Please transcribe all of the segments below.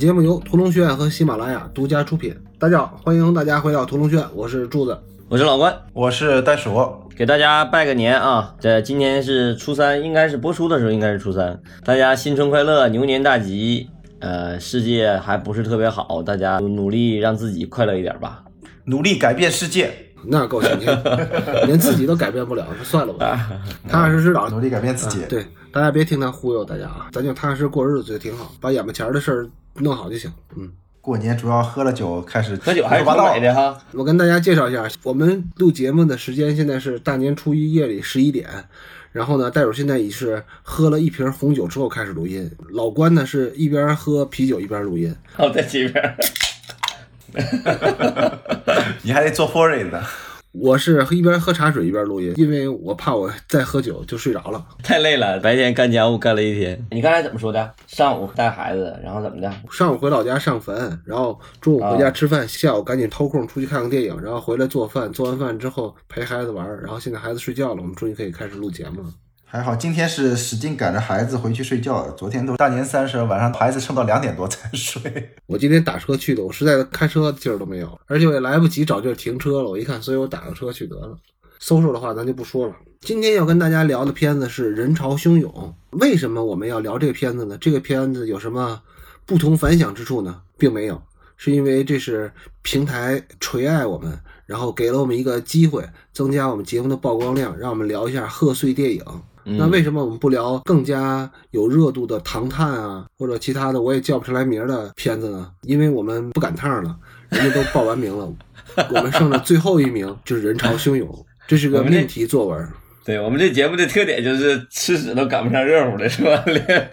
本节目由屠龙学院和喜马拉雅独家出品。大家好，欢迎大家回到屠龙学院，我是柱子。我是老关，我是袋鼠，给大家拜个年啊！这今天是初三，应该是播出的时候应该是初三，大家新春快乐，牛年大吉。呃，世界还不是特别好，大家努力让自己快乐一点吧。努力改变世界，那够强劲，连自己都改变不了，那算了吧。踏踏实实的，努力改变自己。对，大家别听他忽悠大家啊，咱就踏踏实实过日子就挺好，把眼巴前的事儿弄好就行。嗯，过年主要喝了酒，开始喝酒还是八道的哈。我跟大家介绍一下，我们录节目的时间现在是大年初一夜里十一点。然后呢，袋鼠现在已是喝了一瓶红酒之后开始录音。老关呢是一边喝啤酒一边录音。哦，在这边。你还得做 f o r e 的。我是一边喝茶水一边录音，因为我怕我再喝酒就睡着了，太累了。白天干家务干了一天。你刚才怎么说的？上午带孩子，然后怎么的？上午回老家上坟，然后中午回家吃饭，下午赶紧偷空出去看看电影，然后回来做饭，做完饭之后陪孩子玩，然后现在孩子睡觉了，我们终于可以开始录节目了。还好今天是使劲赶着孩子回去睡觉，昨天都大年三十晚上孩子撑到两点多才 睡。我今天打车去的，我实在开车劲儿都没有，而且我也来不及找地儿停车了。我一看，所以我打个车去得了。搜索的话咱就不说了。今天要跟大家聊的片子是《人潮汹涌》。为什么我们要聊这个片子呢？这个片子有什么不同凡响之处呢？并没有，是因为这是平台垂爱我们，然后给了我们一个机会，增加我们节目的曝光量，让我们聊一下贺岁电影。那为什么我们不聊更加有热度的《唐探》啊，或者其他的我也叫不出来名的片子呢？因为我们不赶趟了，人家都报完名了，我们剩的最后一名就是人潮汹涌，这是个命题作文。对我们这节目的特点就是吃屎都赶不上热乎的，是吧？连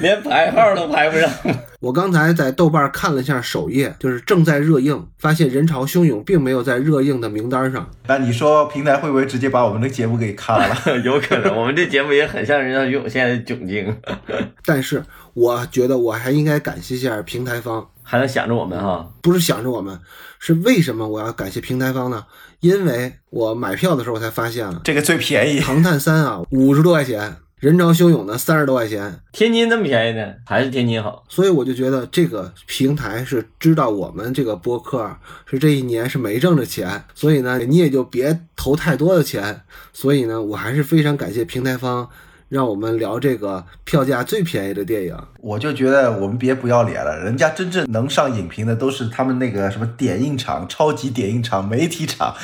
连排号都排不上。我刚才在豆瓣看了一下首页，就是正在热映，发现人潮汹涌并没有在热映的名单上。那你说平台会不会直接把我们的节目给卡了？有可能，我们这节目也很像人潮汹涌现在的窘境。但是我觉得我还应该感谢一下平台方，还能想着我们哈？不是想着我们，是为什么我要感谢平台方呢？因为我买票的时候我才发现了这个最便宜，《唐探三》啊，五十多块钱。人潮汹涌的三十多块钱，天津这么便宜呢？还是天津好？所以我就觉得这个平台是知道我们这个播客是这一年是没挣着钱，所以呢，你也就别投太多的钱。所以呢，我还是非常感谢平台方，让我们聊这个票价最便宜的电影。我就觉得我们别不要脸了，人家真正能上影评的都是他们那个什么点映场、超级点映场、媒体场。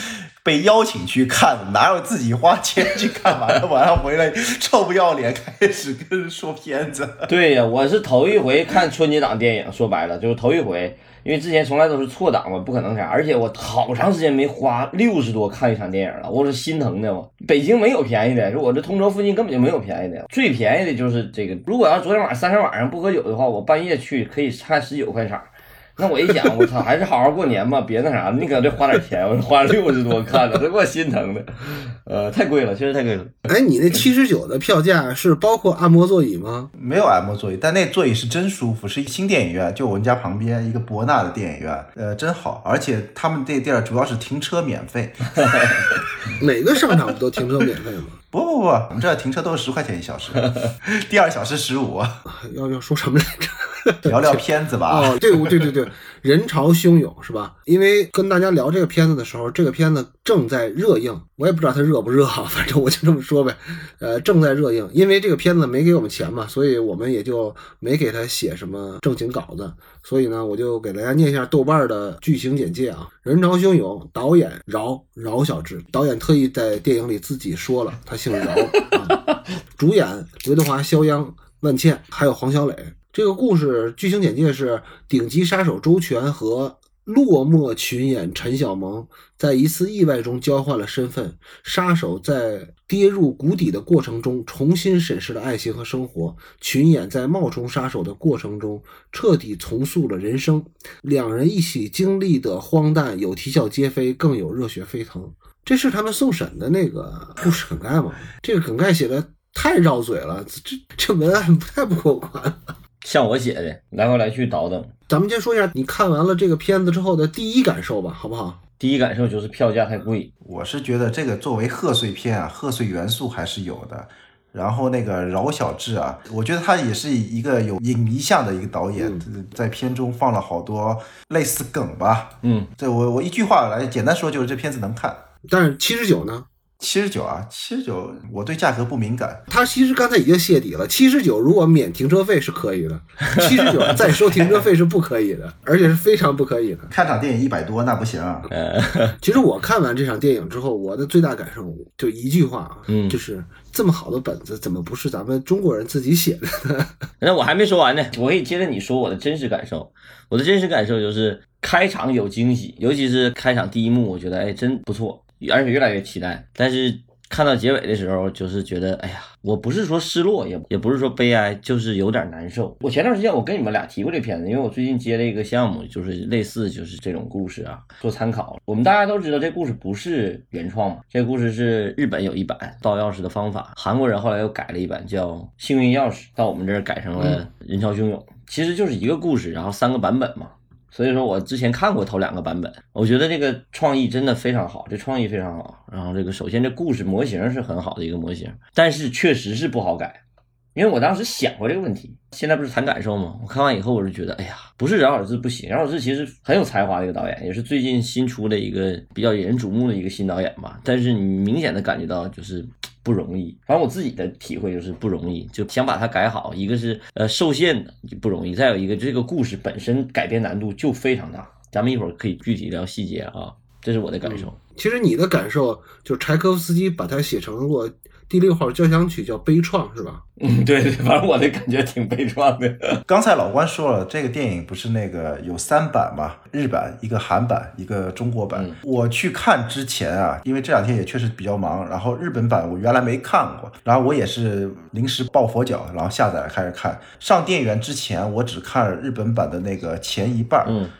被邀请去看，哪有自己花钱去看完了晚上回来臭不要脸，开始跟人说片子。对呀，我是头一回看春节档电影，说白了就是头一回，因为之前从来都是错档嘛，不可能啥。而且我好长时间没花六十多看一场电影了，我是心疼的我。北京没有便宜的，说我这通州附近根本就没有便宜的，最便宜的就是这个。如果要昨天晚上三十晚上不喝酒的话，我半夜去可以看十九块场。那我一想，我操，还是好好过年吧，别那啥，你搁这花点钱，我花六十多看了，这给我心疼的，呃，太贵了，确实太贵了。哎，你那七十九的票价是包括按摩座椅吗？没有按摩座椅，但那座椅是真舒服，是新电影院，就我们家旁边一个博纳的电影院，呃，真好，而且他们这地儿主要是停车免费，每个商场不都停车免费吗？不不不，我们这停车都是十块钱一小时，第二小时十五。要要说什么来着？聊聊片子吧。哦，对对对对，人潮汹涌是吧？因为跟大家聊这个片子的时候，这个片子正在热映，我也不知道它热不热，反正我就这么说呗。呃，正在热映，因为这个片子没给我们钱嘛，所以我们也就没给他写什么正经稿子。所以呢，我就给大家念一下豆瓣的剧情简介啊。人潮汹涌，导演饶饶小志，导演特意在电影里自己说了，他姓饶。主演刘德华、肖央、万茜，还有黄小磊。这个故事剧情简介是：顶级杀手周全和落寞群演陈小萌在一次意外中交换了身份。杀手在跌入谷底的过程中重新审视了爱情和生活，群演在冒充杀手的过程中彻底重塑了人生。两人一起经历的荒诞有啼笑皆非，更有热血沸腾。这是他们送审的那个故事梗概吗？这个梗概写的太绕嘴了，这这文案不太不过关。像我写的，来回来去倒腾。咱们先说一下你看完了这个片子之后的第一感受吧，好不好？第一感受就是票价太贵。我是觉得这个作为贺岁片啊，贺岁元素还是有的。然后那个饶晓志啊，我觉得他也是一个有影迷向的一个导演，在片中放了好多类似梗吧。嗯，这我我一句话来简单说，就是这片子能看。但是七十九呢？七十九啊，七十九，我对价格不敏感。他其实刚才已经泄底了，七十九如果免停车费是可以的，七十九 再收停车费是不可以的，而且是非常不可以的。看场电影一百多那不行啊。其实我看完这场电影之后，我的最大感受就一句话啊，嗯就是这么好的本子，怎么不是咱们中国人自己写的呢？那我还没说完呢，我可以接着你说我的真实感受。我的真实感受就是开场有惊喜，尤其是开场第一幕，我觉得哎真不错，而且越来越期待。但是看到结尾的时候，就是觉得哎呀，我不是说失落，也也不是说悲哀，就是有点难受。我前段时间我跟你们俩提过这片子，因为我最近接了一个项目，就是类似就是这种故事啊，做参考。我们大家都知道这故事不是原创嘛，这故事是日本有一版盗钥匙的方法，韩国人后来又改了一版叫《幸运钥匙》，到我们这儿改成了人潮汹涌，其实就是一个故事，然后三个版本嘛。所以说我之前看过头两个版本，我觉得这个创意真的非常好，这创意非常好。然后这个首先这故事模型是很好的一个模型，但是确实是不好改，因为我当时想过这个问题。现在不是谈感受吗？我看完以后我是觉得，哎呀，不是饶尔志不行，饶尔志其实很有才华的一个导演，也是最近新出的一个比较引人瞩目的一个新导演吧。但是你明显的感觉到就是。不容易，反正我自己的体会就是不容易，就想把它改好。一个是呃受限的不容易，再有一个这个故事本身改编难度就非常大。咱们一会儿可以具体聊细节啊，这是我的感受。其实你的感受就是柴可夫斯基把它写成过第六号交响曲叫悲怆是吧？嗯，对对，反正我的感觉挺悲怆的。刚才老关说了，这个电影不是那个有三版嘛，日版、一个韩版、一个中国版。嗯我去看之前啊，因为这两天也确实比较忙，然后日本版我原来没看过，然后我也是临时抱佛脚，然后下载了开始看。上电影院之前，我只看了日本版的那个前一半儿。嗯，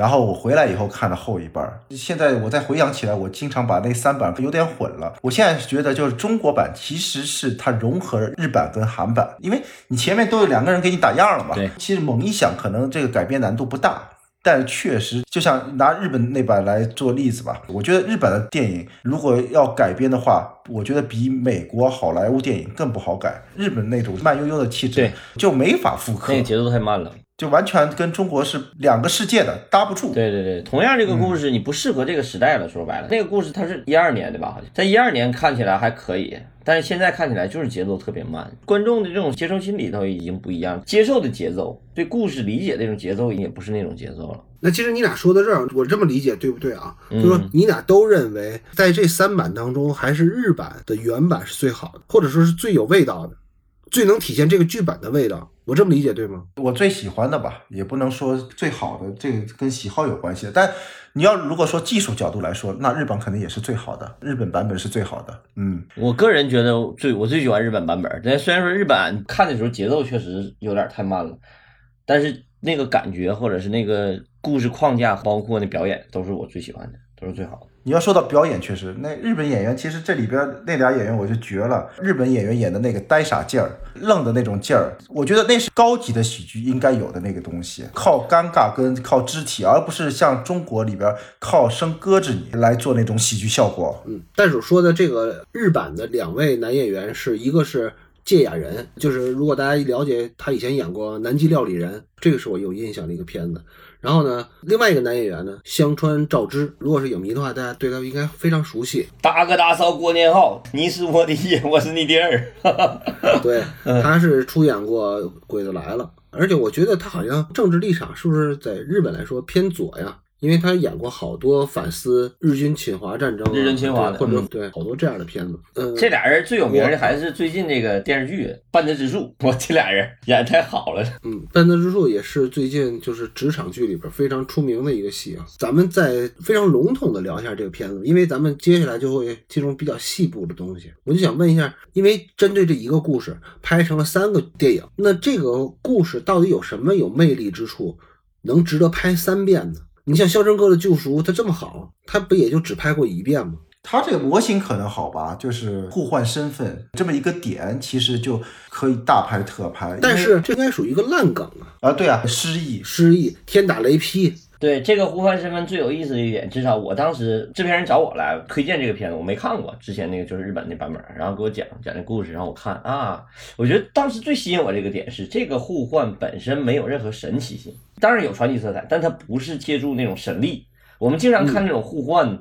然后我回来以后看了后一半儿，现在我再回想起来，我经常把那三版有点混了。我现在觉得就是中国版其实是它融合了日版跟韩版，因为你前面都有两个人给你打样了嘛。对其实猛一想，可能这个改编难度不大。但确实，就像拿日本那版来做例子吧，我觉得日本的电影如果要改编的话，我觉得比美国好莱坞电影更不好改。日本那种慢悠悠的气质对就没法复刻那，个节奏太慢了。就完全跟中国是两个世界的，搭不住。对对对，同样这个故事你不适合这个时代了。说白了，那个故事它是一二年对吧？好像在一二年看起来还可以，但是现在看起来就是节奏特别慢，观众的这种接受心理都已经不一样，接受的节奏对故事理解的这种节奏也不是那种节奏了。那其实你俩说到这儿，我这么理解对不对啊？嗯就说你俩都认为在这三版当中，还是日版的原版是最好的，或者说是最有味道的，最能体现这个剧本的味道。我这么理解对吗？我最喜欢的吧，也不能说最好的，这个跟喜好有关系。但你要如果说技术角度来说，那日本肯定也是最好的，日本版本是最好的。嗯，我个人觉得最我最喜欢日本版本，但虽然说日版看的时候节奏确实有点太慢了，但是那个感觉或者是那个故事框架，包括那表演，都是我最喜欢的，都是最好的。你要说到表演，确实，那日本演员其实这里边那俩演员我就绝了。日本演员演的那个呆傻劲儿、愣的那种劲儿，我觉得那是高级的喜剧应该有的那个东西，靠尴尬跟靠肢体，而不是像中国里边靠声搁着你来做那种喜剧效果。嗯，但是说的这个日版的两位男演员是一个是芥雅人，就是如果大家了解他以前演过《南极料理人》，这个是我有印象的一个片子。然后呢，另外一个男演员呢，香川照之，如果是影迷的话，大家对他应该非常熟悉。大哥大嫂过年好，你是我的爷，我是你的儿。对，他是出演过《鬼子来了》，而且我觉得他好像政治立场是不是在日本来说偏左呀？因为他演过好多反思日军侵华战争啊、日军侵华的或者嗯对好多这样的片子。嗯，这俩人最有名的还是最近那个电视剧《半泽直树》，我这俩人演太好了。嗯，半泽直树也是最近就是职场剧里边非常出名的一个戏啊。咱们再非常笼统的聊一下这个片子，因为咱们接下来就会进入比较细部的东西。我就想问一下，因为针对这一个故事拍成了三个电影，那这个故事到底有什么有魅力之处，能值得拍三遍呢？你像《肖申克的救赎》，它这么好，它不也就只拍过一遍吗？他这个模型可能好吧，就是互换身份这么一个点，其实就可以大拍特拍。但是这应该属于一个烂梗啊，啊，对啊，失忆，失忆、天打雷劈，对这个互换身份最有意思的一点，至少我当时制片人找我来推荐这个片子，我没看过之前那个就是日本那版本，然后给我讲讲那故事，让我看啊，我觉得当时最吸引我这个点是这个互换本身没有任何神奇性，当然有传奇色彩，但它不是借助那种神力。我们经常看那种互换。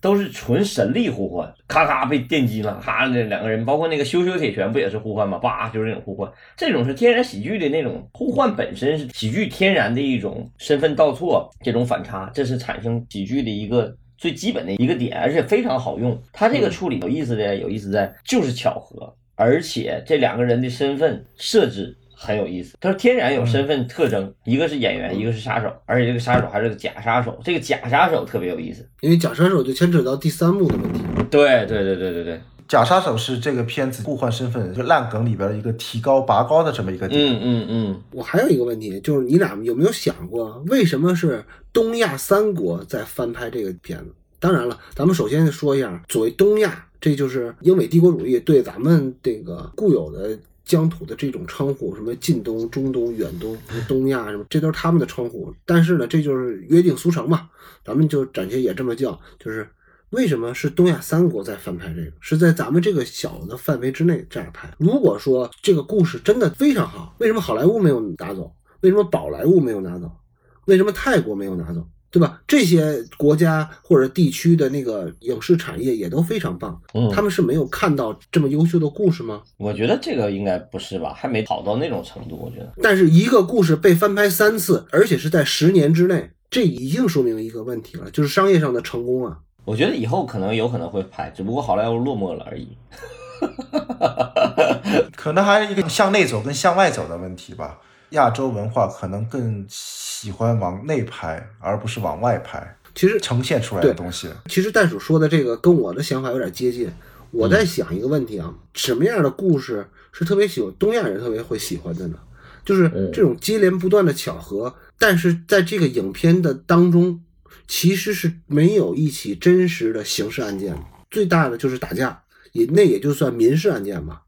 都是纯神力互换，咔咔被电击了，咔那两个人，包括那个羞羞铁拳不也是互换吗？叭就是那种互换，这种是天然喜剧的那种互换，本身是喜剧天然的一种身份倒错这种反差，这是产生喜剧的一个最基本的一个点，而且非常好用。他这个处理有意思的，有意思在就是巧合，而且这两个人的身份设置。很有意思，他说天然有身份特征，一个是演员，一个是杀手，而且这个杀手还是个假杀手。这个假杀手特别有意思，因为假杀手就牵扯到第三幕的问题。对对对对对对，假杀手是这个片子互换身份就烂梗里边的一个提高拔高的这么一个点。嗯嗯嗯。我还有一个问题，就是你俩有没有想过，为什么是东亚三国在翻拍这个片子？当然了，咱们首先说一下，所谓东亚，这就是英美帝国主义对咱们这个固有的。疆土的这种称呼，什么近东、中东、远东、东亚什么，这都是他们的称呼。但是呢，这就是约定俗成嘛，咱们就暂且也这么叫。就是为什么是东亚三国在翻拍这个，是在咱们这个小的范围之内这样拍。如果说这个故事真的非常好，为什么好莱坞没有拿走？为什么宝莱坞没有拿走？为什么泰国没有拿走？对吧？这些国家或者地区的那个影视产业也都非常棒，嗯，他们是没有看到这么优秀的故事吗？我觉得这个应该不是吧，还没好到那种程度。我觉得，但是一个故事被翻拍三次，而且是在十年之内，这已经说明一个问题了，就是商业上的成功啊。我觉得以后可能有可能会拍，只不过好莱坞落寞了而已。可能还是一个向内走跟向外走的问题吧。亚洲文化可能更喜欢往内拍，而不是往外拍。其实呈现出来的东西，其实袋鼠说的这个跟我的想法有点接近。我在想一个问题啊，什么样的故事是特别喜欢东亚人特别会喜欢的呢？就是这种接连不断的巧合，但是在这个影片的当中，其实是没有一起真实的刑事案件，最大的就是打架，也那也就算民事案件吧。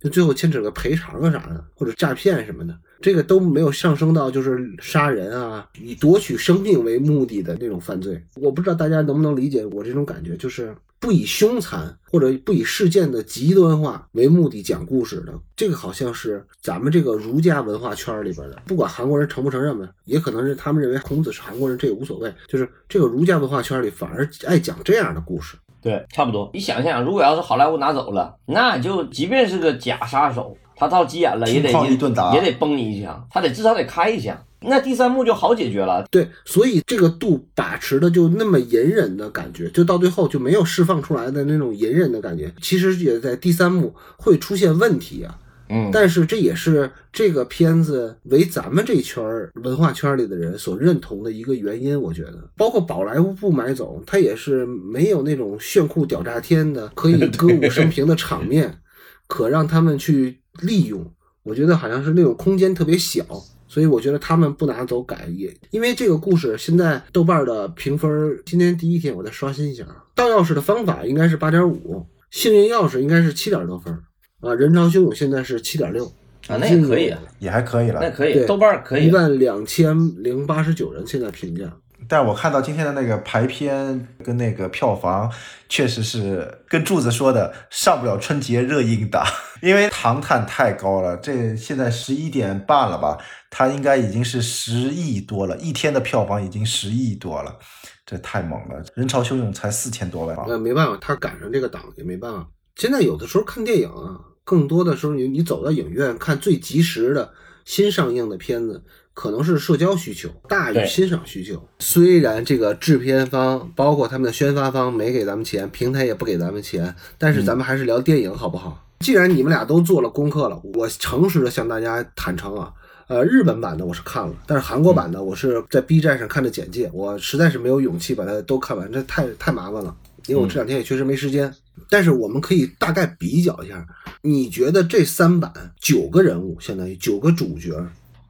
就最后牵扯个赔偿啊啥的，或者诈骗什么的，这个都没有上升到就是杀人啊，以夺取生命为目的的那种犯罪。我不知道大家能不能理解我这种感觉，就是不以凶残或者不以事件的极端化为目的讲故事的，这个好像是咱们这个儒家文化圈里边的，不管韩国人承不承认吧，也可能是他们认为孔子是韩国人，这也无所谓。就是这个儒家文化圈里反而爱讲这样的故事。对，差不多。你想想，如果要是好莱坞拿走了，那就即便是个假杀手，他到急眼了也得也得崩你一枪，他得至少得开一枪。那第三幕就好解决了。对，所以这个度把持的就那么隐忍的感觉，就到最后就没有释放出来的那种隐忍的感觉。其实也在第三幕会出现问题啊。嗯，但是这也是这个片子为咱们这圈文化圈里的人所认同的一个原因。我觉得，包括宝莱坞不买走，他也是没有那种炫酷屌炸天的可以 歌舞升平的场面，可让他们去利用。我觉得好像是那种空间特别小，所以我觉得他们不拿走改也，因为这个故事现在豆瓣的评分，今天第一天我再刷新一下啊，盗钥匙的方法应该是八点五，幸运钥匙应该是七点多分。啊，人潮汹涌现在是七点六啊，那也可以，也还可以了，那可以，豆瓣可以，一万两千零八十九人现在评价。但是我看到今天的那个排片跟那个票房，确实是跟柱子说的上不了春节热映档，因为唐探太高了，这现在十一点半了吧，它应该已经是十亿多了，一天的票房已经十亿多了，这太猛了，人潮汹涌才四千多万，那没办法，他赶上这个档也没办法。现在有的时候看电影啊。更多的时候，你你走到影院看最及时的新上映的片子，可能是社交需求大于欣赏需求。虽然这个制片方包括他们的宣发方没给咱们钱，平台也不给咱们钱，但是咱们还是聊电影好不好？既然你们俩都做了功课了，我诚实的向大家坦诚啊，呃，日本版的我是看了，但是韩国版的我是在 B 站上看的简介，我实在是没有勇气把它都看完，这太太麻烦了。因为我这两天也确实没时间，但是我们可以大概比较一下，你觉得这三版九个人物，相当于九个主角，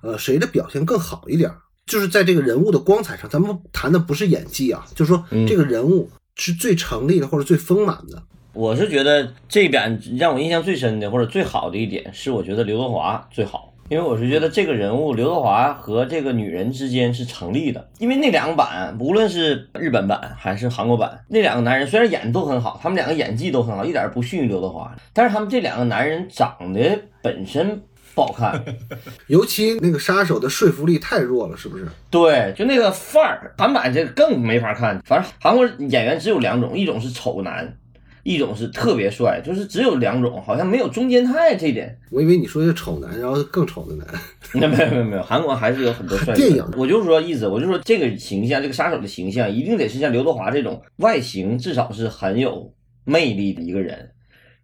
呃，谁的表现更好一点？就是在这个人物的光彩上，咱们谈的不是演技啊，就是说这个人物是最成立的或者最丰满的。我是觉得这版让我印象最深的或者最好的一点是，我觉得刘德华最好。因为我是觉得这个人物刘德华和这个女人之间是成立的，因为那两个版，无论是日本版还是韩国版，那两个男人虽然演的都很好，他们两个演技都很好，一点不逊于刘德华，但是他们这两个男人长得本身不好看，尤其那个杀手的说服力太弱了，是不是？对，就那个范儿，韩版这个更没法看。反正韩国演员只有两种，一种是丑男，一种是特别帅，就是只有两种，好像没有中间态这一点。我以为你说的丑男，然后更丑的男。那 没有没有没有，韩国还是有很多帅哥电影我就是说意思，我就说这个形象，这个杀手的形象，一定得是像刘德华这种外形，至少是很有魅力的一个人。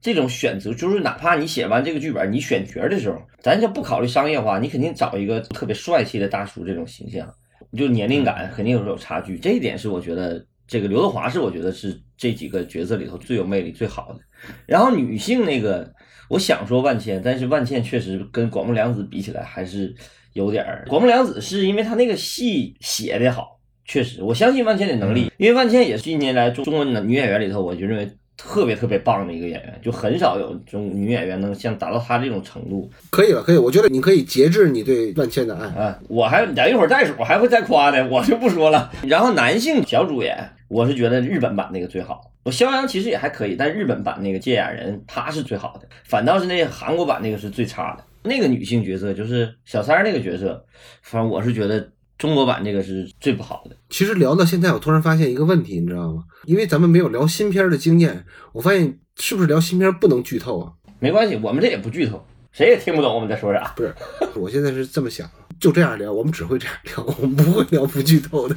这种选择，就是哪怕你写完这个剧本，你选角的时候，咱就不考虑商业化，你肯定找一个特别帅气的大叔这种形象，就年龄感肯定有有差距。这一点是我觉得这个刘德华是我觉得是这几个角色里头最有魅力、最好的。然后女性那个，我想说万茜，但是万茜确实跟广木凉子比起来还是有点儿。广木凉子是因为她那个戏写的好，确实，我相信万茜的能力，因为万茜也是近年来中中国女演员里头，我就认为特别特别棒的一个演员，就很少有这种女演员能像达到她这种程度可以了，可以，我觉得你可以节制你对万茜的爱。啊！我还等一会儿袋鼠还会再夸的，我就不说了。然后男性小主演，我是觉得日本版那个最好。我肖央其实也还可以，但日本版那个芥雅人他是最好的，反倒是那韩国版那个是最差的。那个女性角色就是小三儿那个角色，反正我是觉得中国版这个是最不好的。其实聊到现在，我突然发现一个问题，你知道吗？因为咱们没有聊新片的经验，我发现是不是聊新片不能剧透啊？没关系，我们这也不剧透，谁也听不懂我们在说啥。不是，我现在是这么想，就这样聊，我们只会这样聊，我们不会聊不剧透的。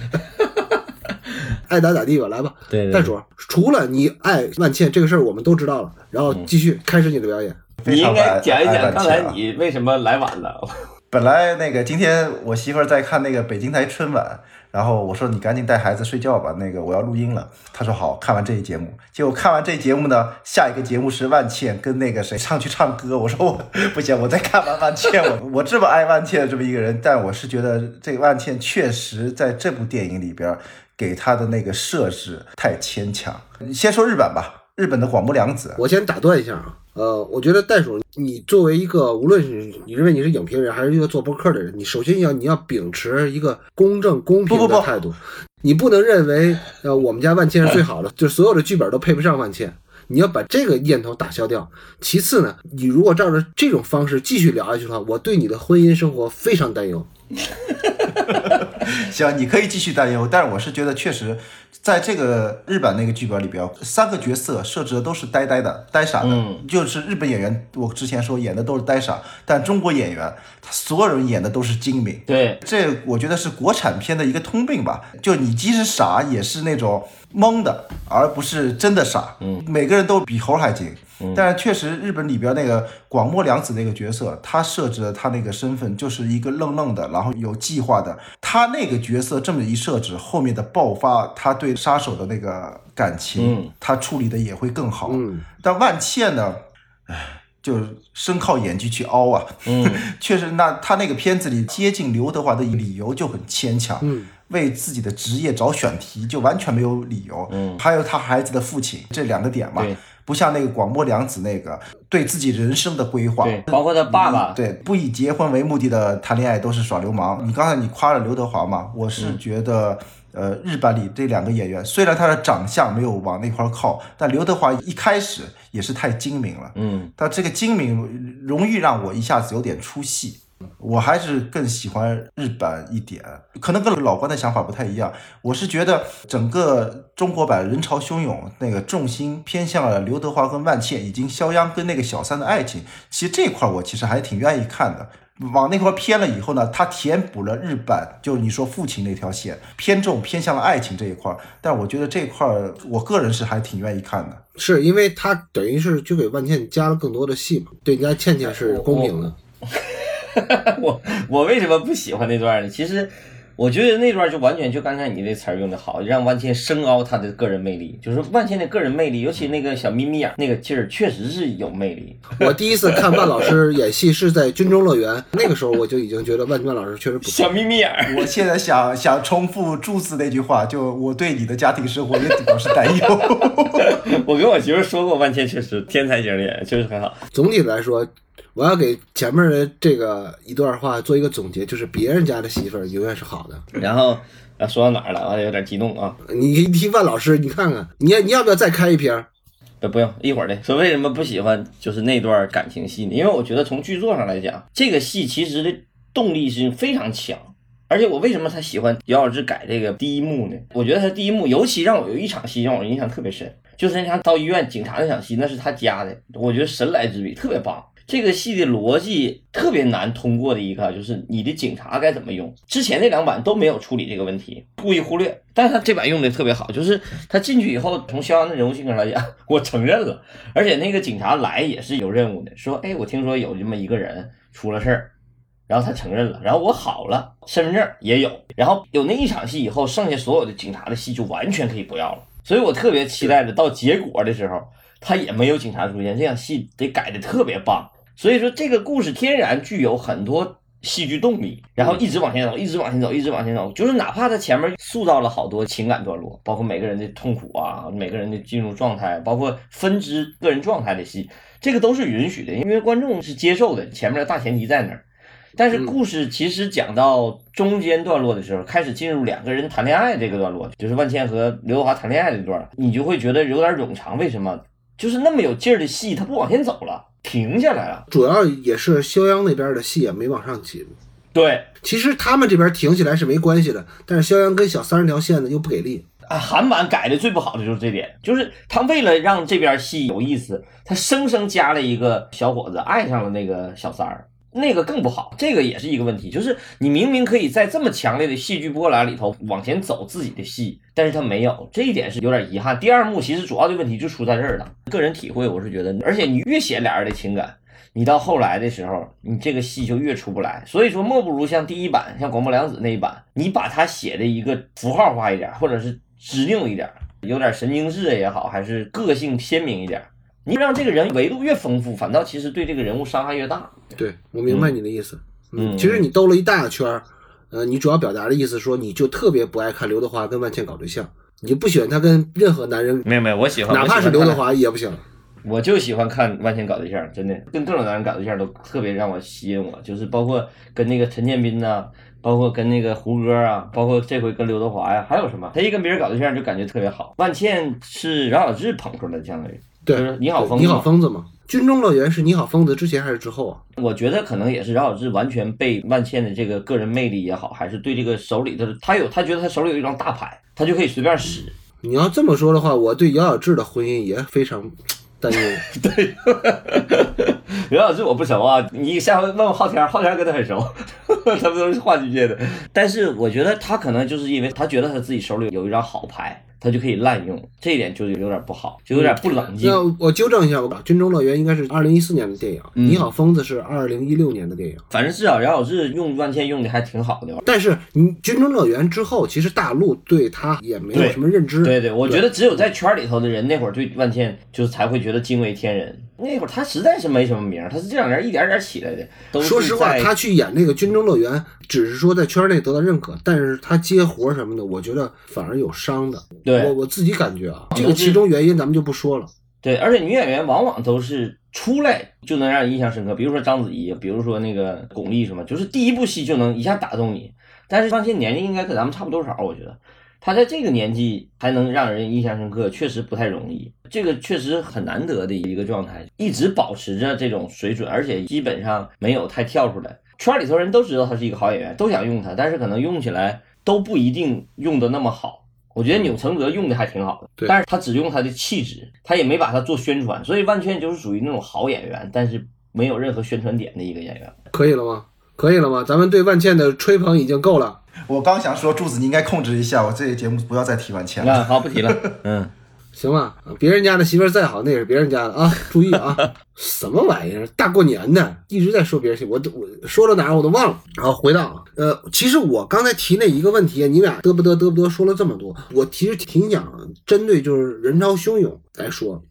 爱咋咋地吧，来吧。对袋鼠，除了你爱万茜这个事儿，我们都知道了，然后继续开始你的表演。你应该讲一讲刚才你为什么来晚了。本来那个今天我媳妇儿在看那个北京台春晚，然后我说你赶紧带孩子睡觉吧，那个我要录音了。她说好看完这一节目，结果看完这节目呢，下一个节目是万茜跟那个谁上去唱歌。我说我 不行，我再看完万茜，我我这么爱万茜这么一个人，但我是觉得这个万茜确实在这部电影里边给她的那个设置太牵强。先说日本吧，日本的广木凉子，我先打断一下啊，呃，我觉得袋鼠，你作为一个无论是你认为你是影评人，还是一个做播客的人，你首先要你要秉持一个公正公平不不不的态度，你不能认为呃我们家万茜是最好的，就所有的剧本都配不上万茜。你要把这个念头打消掉。其次呢，你如果照着这种方式继续聊下去的话，我对你的婚姻生活非常担忧。行，你可以继续担忧，但是我是觉得确实，在这个日本那个剧本里边，三个角色设置的都是呆呆的、呆傻的，嗯就是日本演员，我之前说演的都是呆傻，但中国演员他所有人演的都是精明。对，这我觉得是国产片的一个通病吧，就你即使傻，也是那种懵的，而不是真的傻。嗯，每个人都比猴还精。但是确实，日本里边那个广末凉子那个角色，他设置的他那个身份就是一个愣愣的，然后有计划的。他那个角色这么一设置，后面的爆发，他对杀手的那个感情，嗯他处理的也会更好。嗯，但万茜呢，唉，就是生靠演技去凹啊。嗯，确实，那他那个片子里接近刘德华的理由就很牵强，嗯，为自己的职业找选题就完全没有理由，嗯，还有他孩子的父亲这两个点嘛，不像那个广末凉子那个对自己人生的规划，对，包括他爸爸，对，不以结婚为目的的谈恋爱都是耍流氓。你刚才你夸了刘德华嘛，我嗯是觉得。呃，日版里这两个演员，虽然他的长相没有往那块靠，但刘德华一开始也是太精明了。嗯，他这个精明容易让我一下子有点出戏。我还是更喜欢日版一点，可能跟老关的想法不太一样。我是觉得整个中国版人潮汹涌，那个重心偏向了刘德华跟万茜，以及肖央跟那个小三的爱情。其实这块儿我其实还挺愿意看的。往那块偏了以后呢，它填补了日版，就是你说父亲那条线偏重偏向了爱情这一块儿。但我觉得这块儿，我个人是还挺愿意看的。是因为他等于是就给万茜加了更多的戏嘛，对人家倩倩是公平的。我我为什么不喜欢那段呢？其实我觉得那段就完全就刚才你那词儿用的好，让万茜升高她的个人魅力。就是万茜的个人魅力，尤其那个小眯眯眼那个劲儿，确实是有魅力。我第一次看万老师演戏是在《军中乐园》，那个时候我就已经觉得万万老师确实不错。小眯眯眼儿，我现在想想重复柱子那句话，就我对你的家庭生活也表示担忧。我跟我媳妇说过，万茜确实天才型的演员，确实很好。总体来说，我要给前面的这个一段话做一个总结，就是别人家的媳妇儿永远是好的。然后啊，说到哪儿了？我有点激动啊。你一提万老师，你看看，你要你要不要再开一篇？不不用，一会儿的。说为什么不喜欢就是那段感情戏呢？因为我觉得从剧作上来讲，这个戏其实的动力是非常强。而且我为什么他喜欢姚老师改这个第一幕呢？我觉得他第一幕，尤其让我有一场戏让我印象特别深，就是那场到医院警察那场戏，那是他加的，我觉得神来之笔，特别棒。这个戏的逻辑特别难通过的一个，就是你的警察该怎么用。之前那两版都没有处理这个问题，故意忽略。但是他这版用的特别好，就是他进去以后，从肖央的人物性格来讲，我承认了。而且那个警察来也是有任务的，说，哎，我听说有这么一个人出了事儿，然后他承认了，然后我好了，身份证也有，然后有那一场戏以后，剩下所有的警察的戏就完全可以不要了。所以我特别期待的到结果的时候，他也没有警察出现，这样戏得改的特别棒。所以说这个故事天然具有很多戏剧动力，然后一直往前走，一直往前走，一直往前走。就是哪怕他前面塑造了好多情感段落，包括每个人的痛苦啊，每个人的进入状态，包括分支个人状态的戏，这个都是允许的，因为观众是接受的。前面的大前提在那儿，但是故事其实讲到中间段落的时候，开始进入两个人谈恋爱这个段落，就是万茜和刘德华谈恋爱这段，你就会觉得有点冗长。为什么？就是那么有劲儿的戏，他不往前走了。停下来了，主要也是肖央那边的戏也没往上进。对，其实他们这边停起来是没关系的，但是肖央跟小三儿条线呢又不给力。啊，韩版改的最不好的就是这点，就是他为了让这边戏有意思，他生生加了一个小伙子爱上了那个小三儿。那个更不好，这个也是一个问题，就是你明明可以在这么强烈的戏剧波澜里头往前走自己的戏，但是他没有，这一点是有点遗憾。第二幕其实主要的问题就出在这儿了，个人体会我是觉得，而且你越写俩人的情感，你到后来的时候，你这个戏就越出不来。所以说，莫不如像第一版，像广播良子那一版，你把它写的一个符号化一点，或者是指定一点，有点神经质也好，还是个性鲜明一点。你让这个人维度越丰富，反倒其实对这个人物伤害越大。对我明白你的意思。嗯，其实你兜了一大圈儿，呃，你主要表达的意思说，你就特别不爱看刘德华跟万茜搞对象，你就不喜欢他跟任何男人。没有没有，我喜欢，哪怕是刘德华也不行。我就喜欢看万茜搞对象，真的，跟各种男人搞对象都特别让我吸引我，就是包括跟那个陈建斌呐，包括跟那个胡歌啊，包括这回跟刘德华呀，还有什么？他一跟别人搞对象就感觉特别好。万茜是饶晓志捧出来的，相当于。对，你好，疯子，你好，疯子嘛。军中乐园是你好，疯子之前还是之后啊？我觉得可能也是饶晓志完全被万茜的这个个人魅力也好，还是对这个手里的他有，他觉得他手里有一张大牌，他就可以随便使。你要这么说的话，我对姚晓志的婚姻也非常担忧。对，姚晓志我不熟啊，你下回问问昊天，昊天跟他很熟，他们都是话剧界的。但是我觉得他可能就是因为他觉得他自己手里有一张好牌。他就可以滥用，这一点就有点不好，就有点不冷静。那我纠正一下，我军中乐园应该是二零一四年的电影，你好疯子是二零一六年的电影。反正至少杨晓志用万茜用的还挺好的。但是你军中乐园之后，其实大陆对他也没有什么认知。对对，我觉得只有在圈里头的人那会儿对万茜就才会觉得惊为天人。那会儿他实在是没什么名，他是这两年一点点起来的。说实话，他去演那个军中乐园，只是说在圈内得到认可，但是他接活什么的，我觉得反而有伤的。对我我自己感觉啊，这个其中原因咱们就不说了。对，而且女演员往往都是出来就能让人印象深刻，比如说章子怡，比如说那个巩俐什么，就是第一部戏就能一下打动你。但是放心，年龄应该跟咱们差不多少，我觉得。她在这个年纪还能让人印象深刻，确实不太容易。这个确实很难得的一个状态，一直保持着这种水准，而且基本上没有太跳出来。圈里头人都知道她是一个好演员，都想用她，但是可能用起来都不一定用的那么好。我觉得钮承泽用的还挺好的，但是他只用他的气质，他也没把他做宣传，所以万茜就是属于那种好演员，但是没有任何宣传点的一个演员。可以了吗？可以了吗？咱们对万茜的吹捧已经够了。我刚想说，柱子你应该控制一下，我这个节目不要再提万茜了。好，不提了。嗯，行吧。别人家的媳妇再好，那也是别人家的啊，注意啊。什么玩意儿？大过年的，一直在说别人媳妇，我都我说到哪儿我都忘了。然后回到呃，其实我刚才提那一个问题，你俩嘚不嘚嘚不嘚说了这么多，我其实挺想针对就是人潮汹涌来说，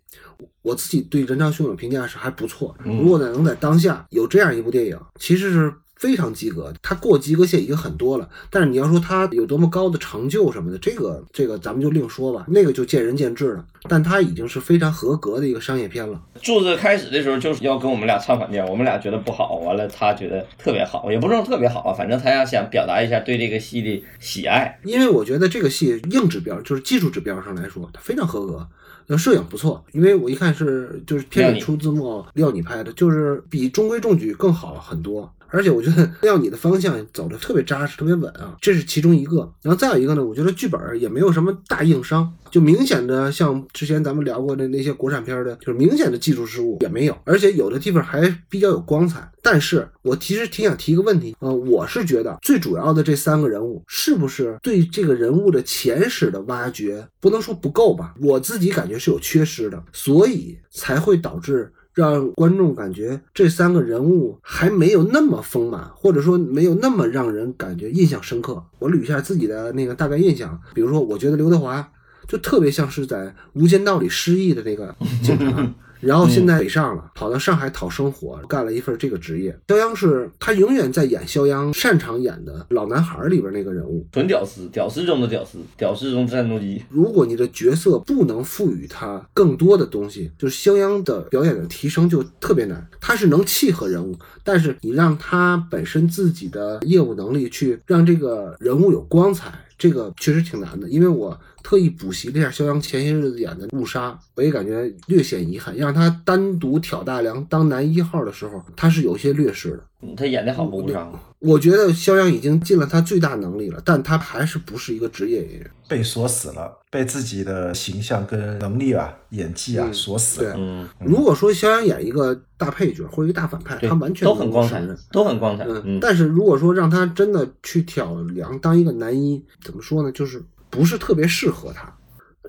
我自己对人潮汹涌评价是还不错。如果呢能在当下有这样一部电影，其实是。非常及格，他过及格线已经很多了。但是你要说他有多么高的成就什么的，这个这个咱们就另说吧，那个就见仁见智了。但他已经是非常合格的一个商业片了。柱子开始的时候就是要跟我们俩唱反调，我们俩觉得不好，完了他觉得特别好，也不是说特别好啊，反正他要想表达一下对这个戏的喜爱。因为我觉得这个戏硬指标就是技术指标上来说，它非常合格。那摄影不错，因为我一看是就是片里出字幕廖你拍的，就是比中规中矩更好很多。而且我觉得 要你的方向走的特别扎实，特别稳啊，这是其中一个。然后再有一个呢，我觉得剧本也没有什么大硬伤，就明显的像之前咱们聊过的那些国产片的，就是明显的技术失误也没有，而且有的地方还比较有光彩。但是我其实挺想提一个问题，呃，我是觉得最主要的这三个人物是不是对这个人物的前史的挖掘不能说不够吧？我自己感觉是有缺失的，所以才会导致。让观众感觉这三个人物还没有那么丰满，或者说没有那么让人感觉印象深刻。我捋一下自己的那个大概印象，比如说，我觉得刘德华就特别像是在《无间道》里失忆的那个警察。然后现在北上了，跑到上海讨生活，干了一份这个职业。肖央是他永远在演肖央擅长演的老男孩里边那个人物，纯屌丝，屌丝中的屌丝，屌丝中战斗机。如果你的角色不能赋予他更多的东西，就是肖央的表演的提升就特别难。他是能契合人物，但是你让他本身自己的业务能力去让这个人物有光彩。这个确实挺难的，因为我特意补习了一下肖央前些日子演的《误杀》，我也感觉略显遗憾。让他单独挑大梁当男一号的时候，他是有些劣势的。他演的好不误杀？我觉得肖央已经尽了他最大能力了，但他还是不是一个职业演员，被锁死了，被自己的形象跟能力啊、演技啊锁死了。嗯，如果说肖央演一个大配角或者一个大反派，他完全都很光彩，都很光彩。嗯，但是如果说让他真的去挑梁当一个男一，怎么说呢？就是不是特别适合他。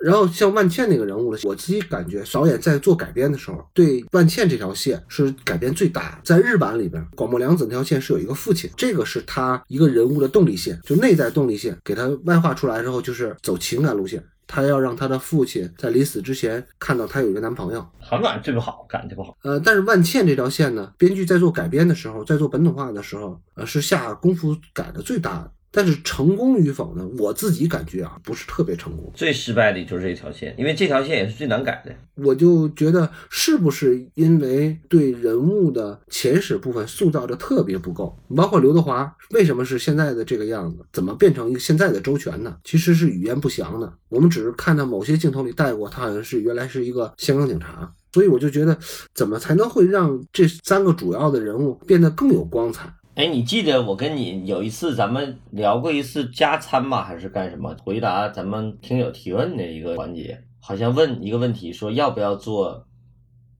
然后像万茜那个人物呢，我自己感觉导演在做改编的时候，对万茜这条线是改编最大。在日版里边，广末凉子那条线是有一个父亲，这个是他一个人物的动力线，就内在动力线，给他外化出来之后，就是走情感路线。他要让他的父亲在临死之前看到他有一个男朋友。韩版这不好，感觉不好。呃，但是万茜这条线呢，编剧在做改编的时候，在做本土化的时候，呃，是下功夫改的最大的。但是成功与否呢？我自己感觉啊，不是特别成功。最失败的就是这条线，因为这条线也是最难改的。我就觉得是不是因为对人物的前史部分塑造的特别不够？包括刘德华为什么是现在的这个样子？怎么变成一个现在的周全呢？其实是语言不详的。我们只是看到某些镜头里带过，他好像是原来是一个香港警察。所以我就觉得，怎么才能会让这三个主要的人物变得更有光彩？哎，你记得我跟你有一次咱们聊过一次加餐吗？还是干什么？回答咱们听友提问的一个环节，好像问一个问题，说要不要做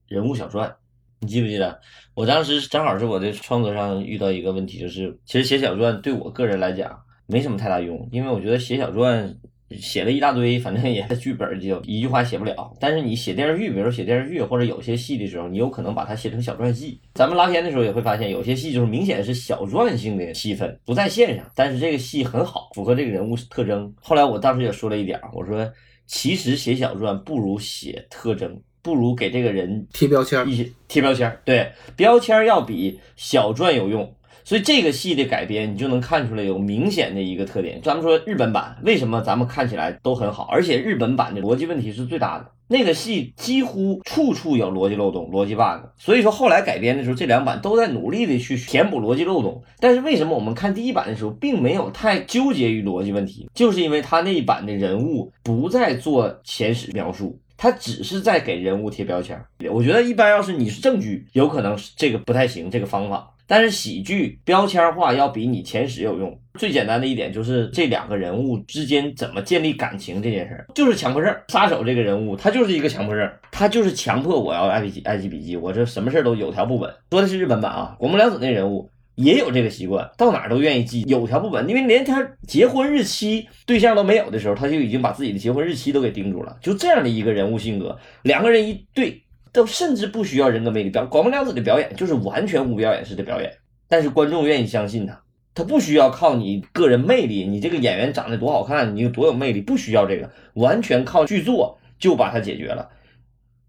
人物小传？你记不记得？我当时正好是我的创作上遇到一个问题，就是其实写小传对我个人来讲没什么太大用，因为我觉得写小传。写了一大堆，反正也剧本就一句话写不了。但是你写电视剧，比如说写电视剧或者有些戏的时候，你有可能把它写成小传记。咱们拉片的时候也会发现，有些戏就是明显是小传性的戏份，不在线上，但是这个戏很好，符合这个人物特征。后来我当时也说了一点，我说其实写小传不如写特征，不如给这个人贴标签，一些贴标签，对，标签要比小传有用。所以这个戏的改编，你就能看出来有明显的一个特点。咱们说日本版为什么咱们看起来都很好，而且日本版的逻辑问题是最大的。那个戏几乎处处有逻辑漏洞、逻辑 bug。所以说后来改编的时候，这两版都在努力的去填补逻辑漏洞。但是为什么我们看第一版的时候，并没有太纠结于逻辑问题？就是因为他那一版的人物不再做前史描述，他只是在给人物贴标签。我觉得一般要是你是正剧，有可能是这个不太行，这个方法。但是喜剧标签化要比你前十有用。最简单的一点就是这两个人物之间怎么建立感情这件事儿，就是强迫症。杀手这个人物他就是一个强迫症，他就是强迫我要爱记爱记笔记，我这什么事儿都有条不紊。说的是日本版啊，广末凉子那人物也有这个习惯，到哪儿都愿意记有条不紊，因为连他结婚日期对象都没有的时候，他就已经把自己的结婚日期都给盯住了。就这样的一个人物性格，两个人一对。都甚至不需要人格魅力表，广末凉子的表演就是完全无表演式的表演，但是观众愿意相信他，他不需要靠你个人魅力，你这个演员长得多好看，你有多有魅力，不需要这个，完全靠剧作就把他解决了。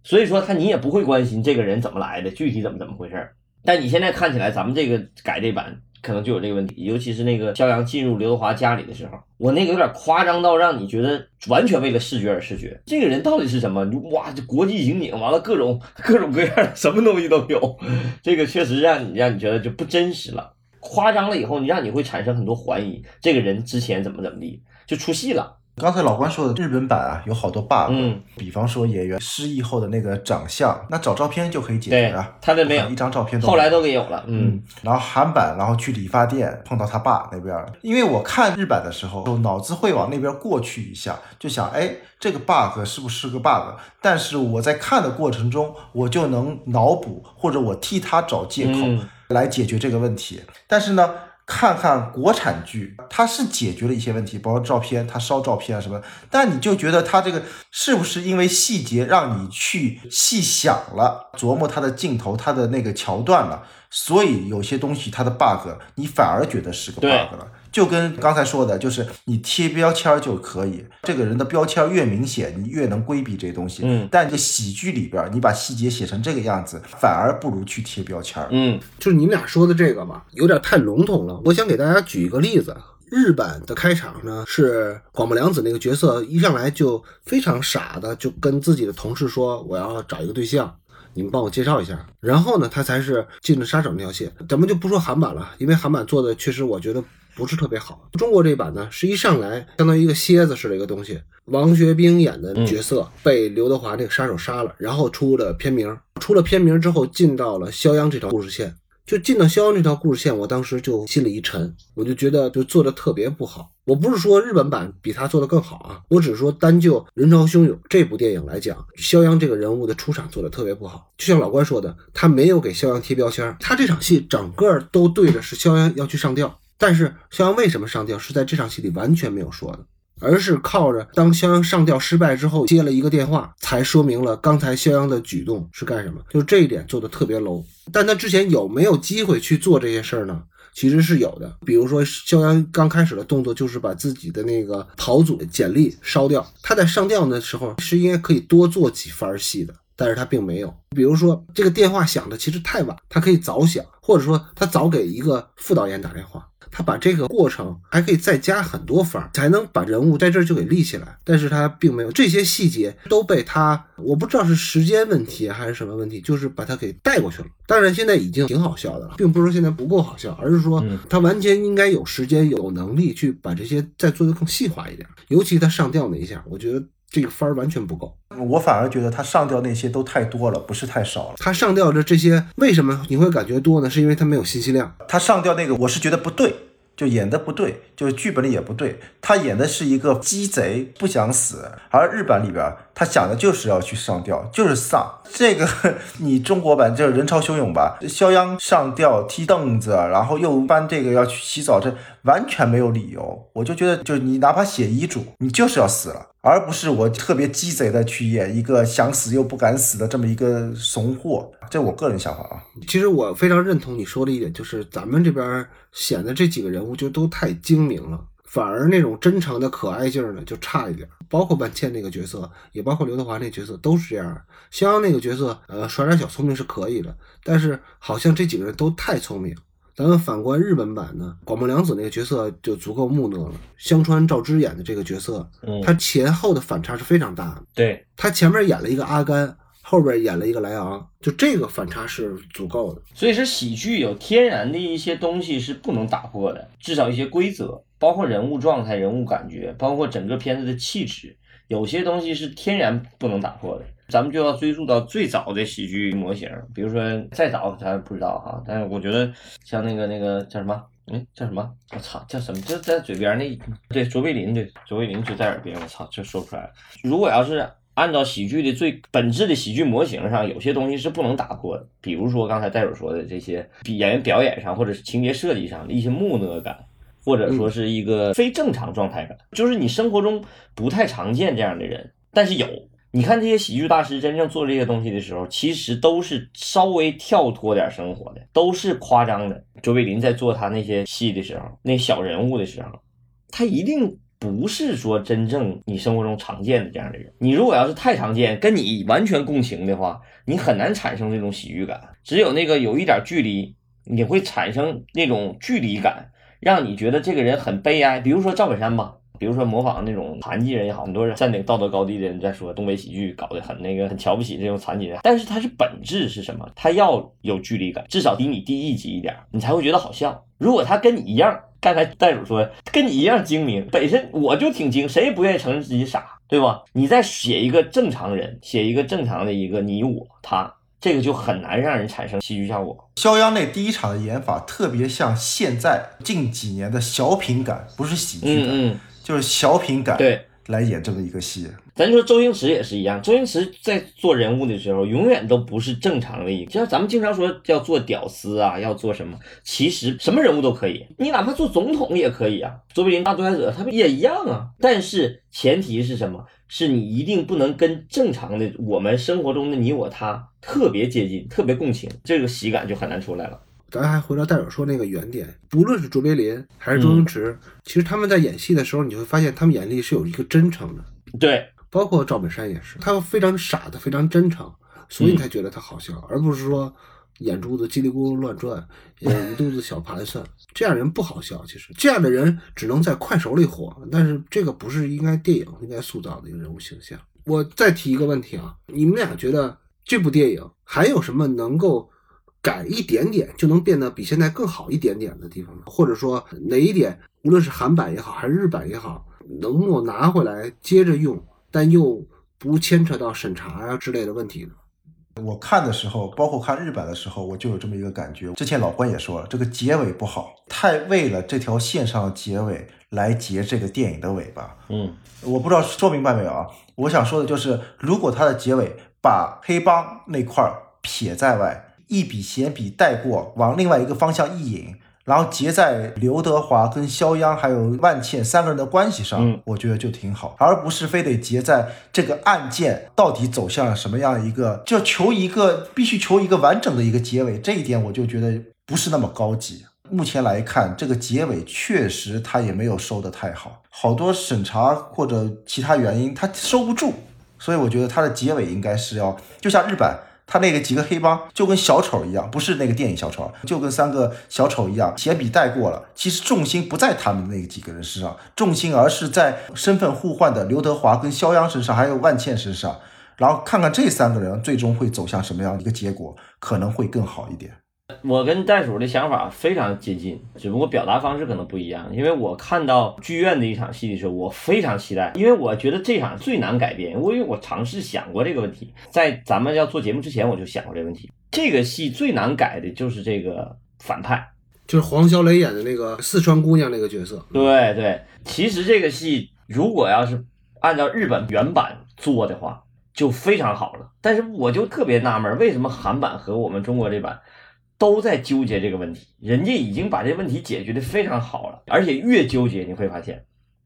所以说他你也不会关心这个人怎么来的，具体怎么怎么回事但你现在看起来，咱们这个改这版。可能就有这个问题，尤其是那个肖阳进入刘德华家里的时候，我那个有点夸张到让你觉得完全为了视觉而视觉。这个人到底是什么？哇，这国际刑警，完了各种 各种各样的什么东西都有，这个确实让你让你觉得就不真实了。夸张了以后，你让你会产生很多怀疑，这个人之前怎么怎么地，就出戏了。刚才老关说的日本版啊，有好多 bug，嗯，比方说演员失忆后的那个长相，那找照片就可以解对决啊。他的没有。一张照片都后来都给有了，嗯。嗯，然后韩版，然后去理发店碰到他爸那边儿，因为我看日版的时候，就脑子会往那边过去一下，就想，哎，这个 bug 是不是个 bug？但是我在看的过程中，我就能脑补，或者我替他找借口嗯。来解决这个问题。但是呢，看看国产剧，它是解决了一些问题，包括照片，它烧照片啊什么，但你就觉得它这个是不是因为细节让你去细想了，琢磨它的镜头、它的那个桥段了，所以有些东西它的 bug 你反而觉得是个 bug 了。就跟刚才说的，就是你贴标签儿就可以，这个人的标签儿越明显，你越能规避这些东西。嗯，但这喜剧里边儿，你把细节写成这个样子，反而不如去贴标签儿。嗯就是你们俩说的这个吧，有点太笼统了。我想给大家举一个例子。日版的开场呢，是广末凉子那个角色一上来就非常傻的，就跟自己的同事说：“我要找一个对象，你们帮我介绍一下。”然后呢，他才是进了杀手那条线。咱们就不说韩版了，因为韩版做的确实我觉得不是特别好。中国这版呢，是一上来相当于一个蝎子似的一个东西。王学兵演的角色被刘德华这个杀手杀了，然后出了片名，出了片名之后进到了肖央这条故事线。就进到肖央这条故事线，我当时就心里一沉，我就觉得就做的特别不好。我不是说日本版比他做的更好啊，我只是说单就《人潮汹涌》这部电影来讲，肖央这个人物的出场做的特别不好。就像老关说的，他没有给肖央贴标签，他这场戏整个都对着是肖央要去上吊，但是肖央为什么上吊，是在这场戏里完全没有说的。而是靠着当肖央上吊失败之后接了一个电话，才说明了刚才肖央的举动是干什么。就这一点做的特别 low。但他之前有没有机会去做这些事儿呢？其实是有的。比如说肖央刚开始的动作就是把自己的那个跑组的简历烧掉，他在上吊的时候是应该可以多做几番戏的。但是他并没有，比如说这个电话响的其实太晚，他可以早响，或者说他早给一个副导演打电话，他把这个过程还可以再加很多分儿，才能把人物在这儿就给立起来。但是他并没有，这些细节都被他，我不知道是时间问题还是什么问题，就是把他给带过去了。当然现在已经挺好笑的了，并不是说现在不够好笑，而是说嗯他完全应该有时间、有能力去把这些再做得更细化一点。尤其他上吊那一下，我觉得这个分儿完全不够。我反而觉得他上吊那些都太多了，不是太少了。他上吊的这些为什么你会感觉多呢？是因为他没有信息量。他上吊那个，我是觉得不对，就演的不对，就是剧本里也不对。他演的是一个鸡贼，不想死，而日版里边他想的就是要去上吊，就是丧。这个 你中国版就是人潮汹涌吧？肖央上吊踢凳子，然后又搬这个要去洗澡，这完全没有理由。我就觉得，就你哪怕写遗嘱，你就是要死了。而不是我特别鸡贼的去演一个想死又不敢死的这么一个怂货，这我个人想法啊。其实我非常认同你说的一点，就是咱们这边显得这几个人物就都太精明了，反而那种真诚的可爱劲儿呢就差一点。包括万茜那个角色，也包括刘德华那角色都是这样。肖央那个角色，呃，耍点小聪明是可以的，但是好像这几个人都太聪明。咱们反观日本版呢，广末凉子那个角色就足够木讷了。香川照之演的这个角色，嗯，他前后的反差是非常大的。对，他前面演了一个阿甘，后边演了一个莱昂，就这个反差是足够的。所以说喜剧有天然的一些东西是不能打破的，至少一些规则，包括人物状态、人物感觉，包括整个片子的气质，有些东西是天然不能打破的。咱们就要追溯到最早的喜剧模型，比如说再早咱不知道哈，但是我觉得像那个那个叫什么，嗯，叫什么？我操，叫什么？就在嘴边那，对，卓别林，对，卓别林就在耳边，我操，这说不出来。如果要是按照喜剧的最本质的喜剧模型上，有些东西是不能打破的，比如说刚才戴手说的这些演员表演上或者是情节设计上的一些木讷感，或者说是一个非正常状态感，就是你生活中不太常见这样的人，但是有。你看这些喜剧大师真正做这些东西的时候，其实都是稍微跳脱点生活的，都是夸张的。卓别林在做他那些戏的时候，那小人物的时候，他一定不是说真正你生活中常见的这样的人。你如果要是太常见，跟你完全共情的话，你很难产生这种喜剧感。只有那个有一点距离，你会产生那种距离感，让你觉得这个人很悲哀。比如说赵本山吧，比如说模仿那种残疾人也好，很多人站顶道德高地的人在说东北喜剧搞得很那个很瞧不起这种残疾人，但是它是本质是什么？它要有距离感，至少比你低一级一点，你才会觉得好笑。如果他跟你一样，刚才袋鼠说跟你一样精明，本身我就挺精，谁也不愿意承认自己傻，对吧？你再写一个正常人，写一个正常的一个你我他，这个就很难让人产生戏剧效果。肖央那第一场的演法特别像现在近几年的小品感，不是喜剧感，嗯嗯，就是小品感，对。来演这么一个戏，咱说周星驰也是一样，周星驰在做人物的时候，永远都不是正常的一个。就像咱们经常说要做屌丝啊，要做什么，其实什么人物都可以，你哪怕做总统也可以啊。卓别林大独裁者，他们也一样啊。但是前提是什么？是你一定不能跟正常的我们生活中的你我他特别接近，特别共情，这个喜感就很难出来了。咱还回到戴尔说那个原点，不论是卓别林还是周星驰，其实他们在演戏的时候，你会发现他们眼里是有一个真诚的。对，包括赵本山也是，他非常傻的，非常真诚，所以你才觉得他好笑，而不是说眼珠子叽里咕噜乱转，一肚子小盘算，这样人不好笑。其实这样的人只能在快手里火，但是这个不是应该电影应该塑造的一个人物形象。我再提一个问题啊，你们俩觉得这部电影还有什么能够？改一点点就能变得比现在更好一点点的地方或者说哪一点，无论是韩版也好，还是日版也好，能够拿回来接着用，但又不牵扯到审查啊之类的问题呢？我看的时候，包括看日版的时候，我就有这么一个感觉。之前老关也说了，这个结尾不好，太为了这条线上的结尾来结这个电影的尾巴。嗯，我不知道说明白没有啊？我想说的就是，如果它的结尾把黑帮那块撇在外。一笔闲笔带过，往另外一个方向一引，然后结在刘德华跟肖央还有万茜三个人的关系上，我觉得就挺好，而不是非得结在这个案件到底走向了什么样一个，就求一个必须求一个完整的一个结尾，这一点我就觉得不是那么高级。目前来看，这个结尾确实他也没有收的太好，好多审查或者其他原因他收不住，所以我觉得他的结尾应该是要就像日版。他那个几个黑帮就跟小丑一样，不是那个电影小丑，就跟三个小丑一样，简笔带过了。其实重心不在他们那几个人身上，重心而是在身份互换的刘德华跟肖央身上，还有万茜身上。然后看看这三个人最终会走向什么样的一个结果，可能会更好一点。我跟袋鼠的想法非常接近，只不过表达方式可能不一样。因为我看到剧院的一场戏的时候，我非常期待，因为我觉得这场最难改编。我因为我尝试想过这个问题，在咱们要做节目之前，我就想过这个问题。这个戏最难改的就是这个反派，就是黄小磊演的那个四川姑娘那个角色。对对，其实这个戏如果要是按照日本原版做的话，就非常好了。但是我就特别纳闷，为什么韩版和我们中国这版？都在纠结这个问题，人家已经把这问题解决的非常好了，而且越纠结你会发现，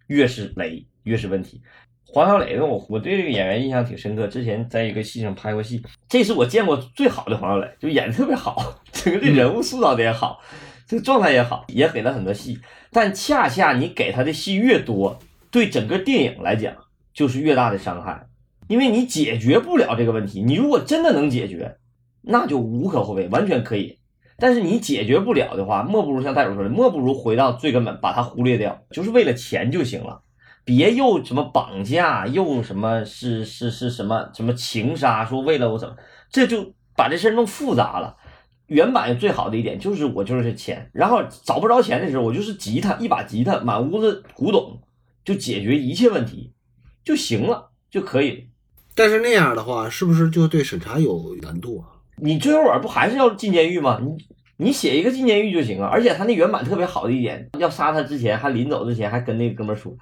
越是雷，越是问题。黄小磊，我我对这个演员印象挺深刻，之前在一个戏上拍过戏，这是我见过最好的黄小磊，就演的特别好，整个这人物塑造的也好，这个状态也好，也给了很多戏。但恰恰你给他的戏越多，对整个电影来讲就是越大的伤害，因为你解决不了这个问题。你如果真的能解决，那就无可厚非，完全可以。但是你解决不了的话，莫不如像戴主说的，莫不如回到最根本，把它忽略掉，就是为了钱就行了，别又什么绑架，又什么是是是什么什么情杀，说为了我怎么，这就把这事儿弄复杂了。原版最好的一点就是我就是这钱，然后找不着钱的时候，我就是吉他，一把吉他，满屋子古董，就解决一切问题就行了，就可以。但是那样的话，是不是就对审查有难度啊？你最后不还是要进监狱吗？你你写一个进监狱就行了。而且他那原版特别好的一点，要杀他之前，还临走之前还跟那个哥们说，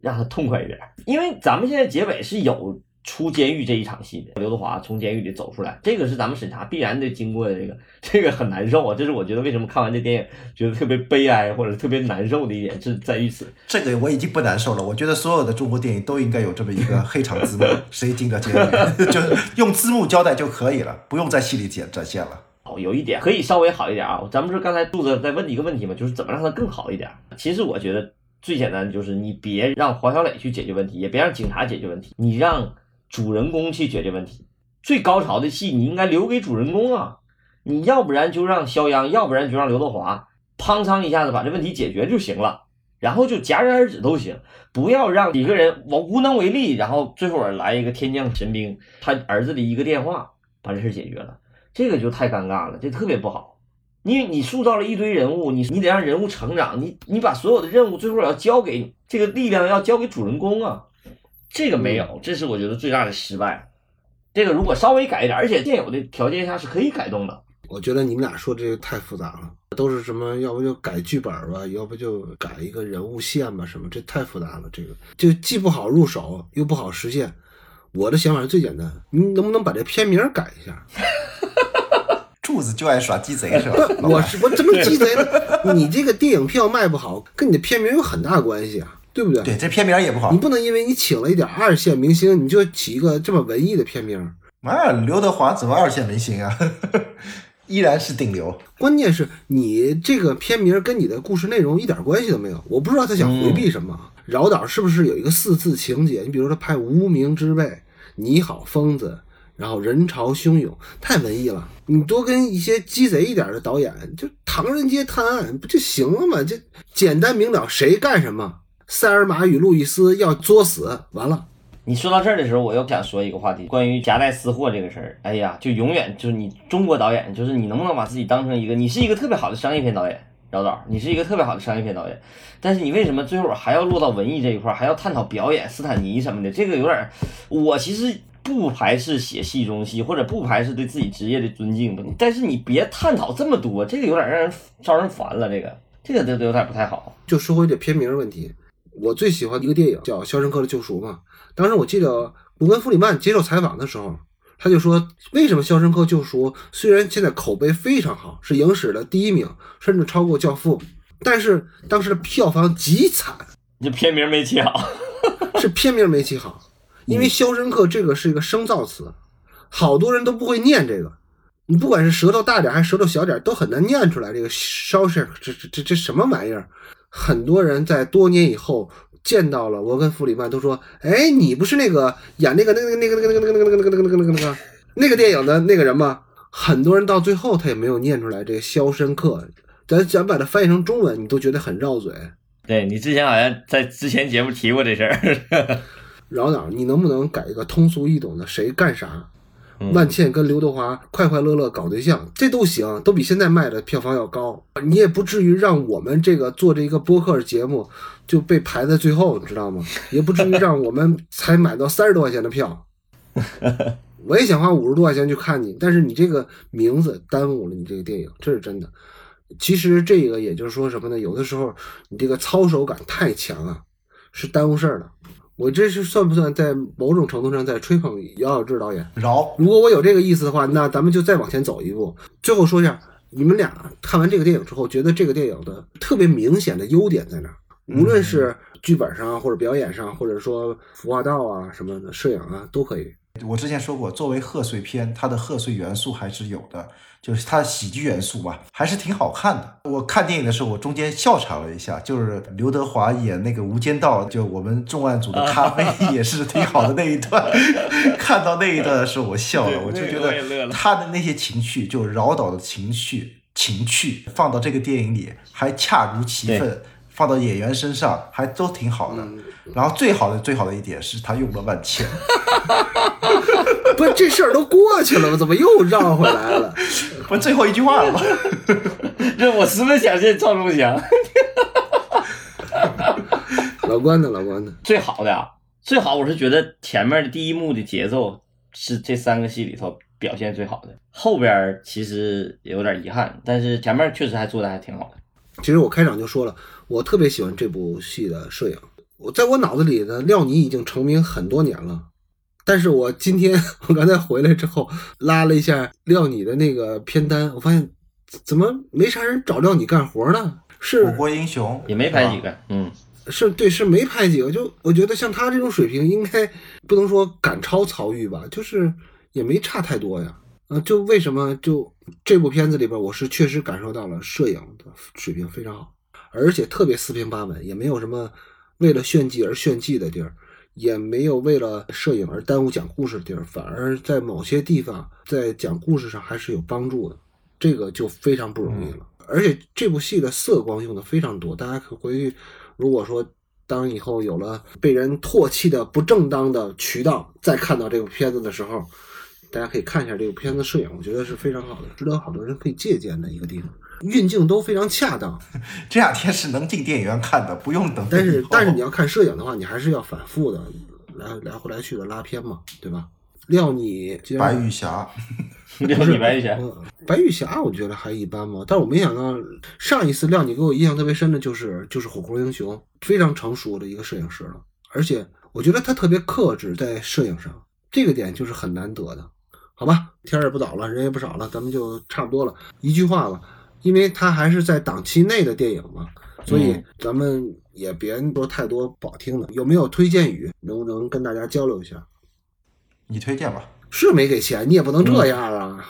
让他痛快一点。因为咱们现在结尾是有。出监狱这一场戏的刘德华从监狱里走出来，这个是咱们审查必然得经过的，这个 这个很难受啊！这是我觉得为什么看完这电影觉得特别悲哀或者特别难受的一点，是在于此。这个我已经不难受了，我觉得所有的中国电影都应该有这么一个黑场字幕，谁进了监狱，就是用字幕交代就可以了，不用在戏里展展现了。哦，有一点可以稍微好一点啊，咱们是刚才柱子在问你一个问题嘛，就是怎么让它更好一点？其实我觉得最简单的就是你别让黄小磊去解决问题，也别让警察解决问题，你让。主人公去解决问题，最高潮的戏你应该留给主人公啊！你要不然就让肖央，要不然就让刘德华，砰嚓一下子把这问题解决就行了，然后就戛然而止都行，不要让一个人我无能为力，然后最后来一个天降神兵，他儿子的一个电话把这事解决了，这个就太尴尬了，这特别不好。因为你塑造了一堆人物，你你得让人物成长，你你把所有的任务最后要交给这个力量要交给主人公啊，这个没有，这是我觉得最大的失败。这个如果稍微改一点，而且现有的条件下是可以改动的。我觉得你们俩说这个太复杂了，都是什么？要不就改剧本吧，要不就改一个人物线吧，什么？这太复杂了，这个就既不好入手，又不好实现。我的想法是最简单，你能不能把这片名改一下？柱子就爱耍鸡贼是吧？我是我怎么鸡贼了？你这个电影票卖不好，跟你的片名有很大关系啊，对不对？对，这片名也不好你。不能因为你请了一点二线明星，你就起一个这么文艺的片名。啊，刘德华怎么二线明星啊？依然是顶流。关键是你这个片名跟你的故事内容一点关系都没有，我不知道他想回避什么。饶导是不是有一个四字情节？你比如说拍《无名之辈》，你好疯子，然后人潮汹涌，太文艺了。你多跟一些鸡贼一点的导演，就《唐人街探案》不就行了吗？这简单明了，谁干什么？塞尔玛与路易斯要作死，完了。你说到这儿的时候，我又想说一个话题，关于夹带私货这个事儿。哎呀，就永远就是你中国导演，就是你能不能把自己当成一个，你是一个特别好的商业片导演，饶导，你是一个特别好的商业片导演，但是你为什么最后还要落到文艺这一块儿，还要探讨表演、斯坦尼什么的？这个有点儿，我其实不排斥写戏中戏，或者不排斥对自己职业的尊敬，但是你别探讨这么多，这个有点让人招人烦了，这个这个都都有点不太好。就说回这片名问题，我最喜欢一个电影叫《肖申克的救赎》嘛。当时我记得古根·弗里曼接受采访的时候，他就说，为什么《肖申克救赎》虽然现在口碑非常好，是影史的第一名，甚至超过《教父》，但是当时的票房极惨，你片名没起好，是片名没起好，因为《肖申克》这个是一个生造词，好多人都不会念这个。你不管是舌头大点还是舌头小点，都很难念出来这个 Shawshank 这这这这什么玩意儿？很多人在多年以后见到了我跟弗里曼，都说：“哎，你不是那个演那个那个那个那个那个那个那个那个那个那个那个那个那个那个那个电影的那个人吗？”很多人到最后他也没有念出来这个《肖申克》，咱咱把它翻译成中文，你都觉得很绕嘴。对你之前好像在之前节目提过这事儿。饶导，你能不能改一个通俗易懂的？谁干啥？万茜跟刘德华快快乐乐搞对象，这都行，都比现在卖的票房要高。你也不至于让我们这个做这一个播客节目就被排在最后，你知道吗？也不至于让我们才买到三十多块钱的票。我也想花五十多块钱去看你，但是你这个名字耽误了你这个电影，这是真的。其实这个也就是说什么呢？有的时候你这个操守感太强啊，是耽误事儿的。我这是算不算在某种程度上在吹捧姚晓志导演？饶如果我有这个意思的话，那咱们就再往前走一步。最后说一下，你们俩看完这个电影之后，觉得这个电影的特别明显的优点在哪？无论是剧本上，或者表演上，或者说服化道啊什么的，摄影啊都可以。我之前说过，作为贺岁片，它的贺岁元素还是有的，就是它的喜剧元素吧，还是挺好看的。我看电影的时候，我中间笑场了一下，就是刘德华演那个《无间道》，就我们重案组的咖啡也是挺好的那一段。看到那一段的时候，我笑了，我就觉得他的那些情绪，就饶导的情绪、情趣，放到这个电影里还恰如其分。放到演员身上还都挺好的，然后最好的最好的一点是他用了万茜，不是这事儿都过去了吗？怎么又绕回来了？不是最后一句话了吗？这我十分想见赵忠祥。老关的，老关的，最好的啊，最好我是觉得前面的第一幕的节奏是这三个戏里头表现最好的，后边其实有点遗憾，但是前面确实还做的还挺好的。其实我开场就说了，我特别喜欢这部戏的摄影。我在我脑子里呢，廖妮已经成名很多年了，但是我今天 我刚才回来之后拉了一下廖你的那个片单，我发现怎么没啥人找廖你干活呢？是火锅英雄也没拍几个，嗯，是对，是没拍几个。就我觉得像他这种水平，应该不能说赶超曹郁吧，就是也没差太多呀。啊，就为什么就这部片子里边，我是确实感受到了摄影的水平非常好，而且特别四平八稳，也没有什么为了炫技而炫技的地儿，也没有为了摄影而耽误讲故事的地儿，反而在某些地方在讲故事上还是有帮助的。这个就非常不容易了。而且这部戏的色光用的非常多，大家可回去，如果说当以后有了被人唾弃的不正当的渠道，再看到这部片子的时候，大家可以看一下这部片子摄影，我觉得是非常好的，值得好多人可以借鉴的一个地方。运镜都非常恰当，这两天是能进电影院看的，不用等。但是但是你要看摄影的话，你还是要反复的来来回来去的拉片嘛，对吧？料你白玉霞，料你白玉侠，嗯 白玉霞我觉得还一般嘛，但是我没想到上一次料你给我印象特别深的就是就是火锅英雄，非常成熟的一个摄影师了，而且我觉得他特别克制在摄影上，这个点就是很难得的，好吧？天也不早了，人也不少了，咱们就差不多了，一句话吧，因为它还是在档期内的电影嘛，所以嗯咱们也别说太多不好听的，有没有推荐语，能不能跟大家交流一下？你推荐吧，是没给钱，你也不能这样啊！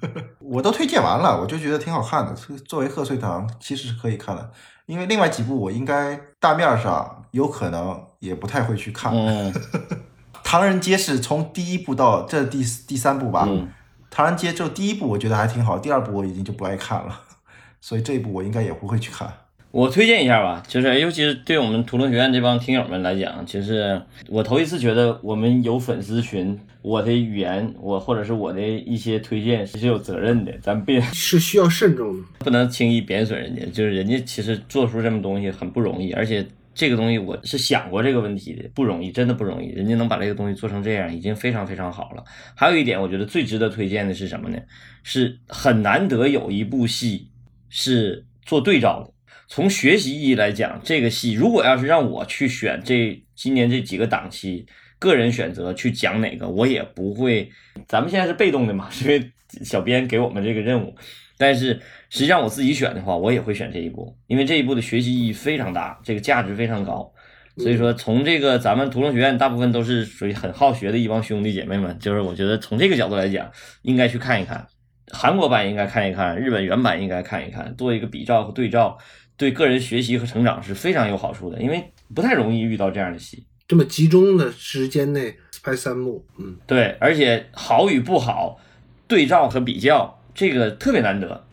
我都推荐完了，我就觉得挺好看的。作为贺岁档，其实是可以看的。因为另外几部我应该大面上有可能也不太会去看。嗯 唐人街是从第一部到这第第三部吧，嗯唐人街就第一部我觉得还挺好，第二部我已经就不爱看了，所以这一部我应该也不会去看。我推荐一下吧，就是尤其是对我们图龙学院这帮听友们来讲，其实我头一次觉得我们有粉丝群，我的语言，我或者是我的一些推荐是有责任的，咱别 是需要慎重的。不能轻易贬损人家，就是人家其实做出这么东西很不容易，而且这个东西我是想过这个问题的，不容易，真的不容易。人家能把这个东西做成这样，已经非常非常好了。还有一点，我觉得最值得推荐的是什么呢？是很难得有一部戏是做对照的。从学习意义来讲，这个戏如果要是让我去选这今年这几个档期，个人选择去讲哪个，我也不会。咱们现在是被动的嘛，是因为小编给我们这个任务。但是实际上我自己选的话，我也会选这一部，因为这一部的学习意义非常大，这个价值非常高。所以说，从这个咱们屠龙学院大部分都是属于很好学的一帮兄弟姐妹们，就是我觉得从这个角度来讲，应该去看一看。韩国版应该看一看，日本原版应该看一看，做一个比照和对照，对个人学习和成长是非常有好处的，因为不太容易遇到这样的戏。这么集中的时间内拍三幕，嗯，对，而且好与不好，对照和比较，这个特别难得，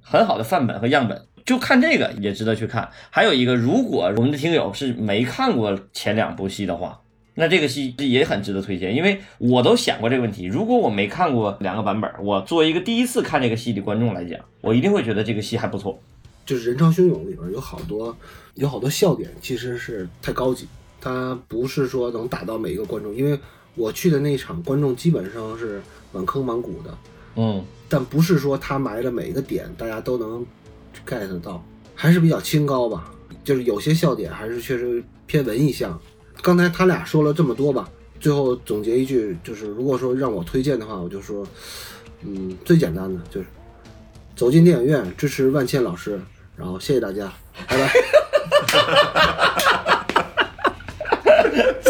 很好的范本和样本，就看这个也值得去看。还有一个，如果我们的听友是没看过前两部戏的话，那这个戏也很值得推荐，因为我都想过这个问题。如果我没看过两个版本，我作为一个第一次看这个戏的观众来讲，我一定会觉得这个戏还不错。就是《人潮汹涌》里边有好多有好多笑点，其实是太高级，它不是说能打到每一个观众。因为我去的那场观众基本上是满坑满谷的，嗯，但不是说他埋的每一个点大家都能 get 到，还是比较清高吧。就是有些笑点还是确实偏文艺向。刚才他俩说了这么多吧，最后总结一句，就是如果说让我推荐的话，我就说，嗯，最简单的就是走进电影院支持万茜老师，然后谢谢大家，拜拜。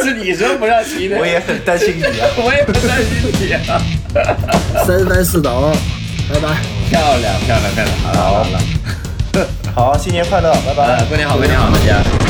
是你说不让提的，我也很担心你啊。我也不担心你啊。三番四倒，拜拜。漂亮，漂亮，漂亮，好了，好了，好，新年快乐，拜拜。呃，过年好，过年好，大家。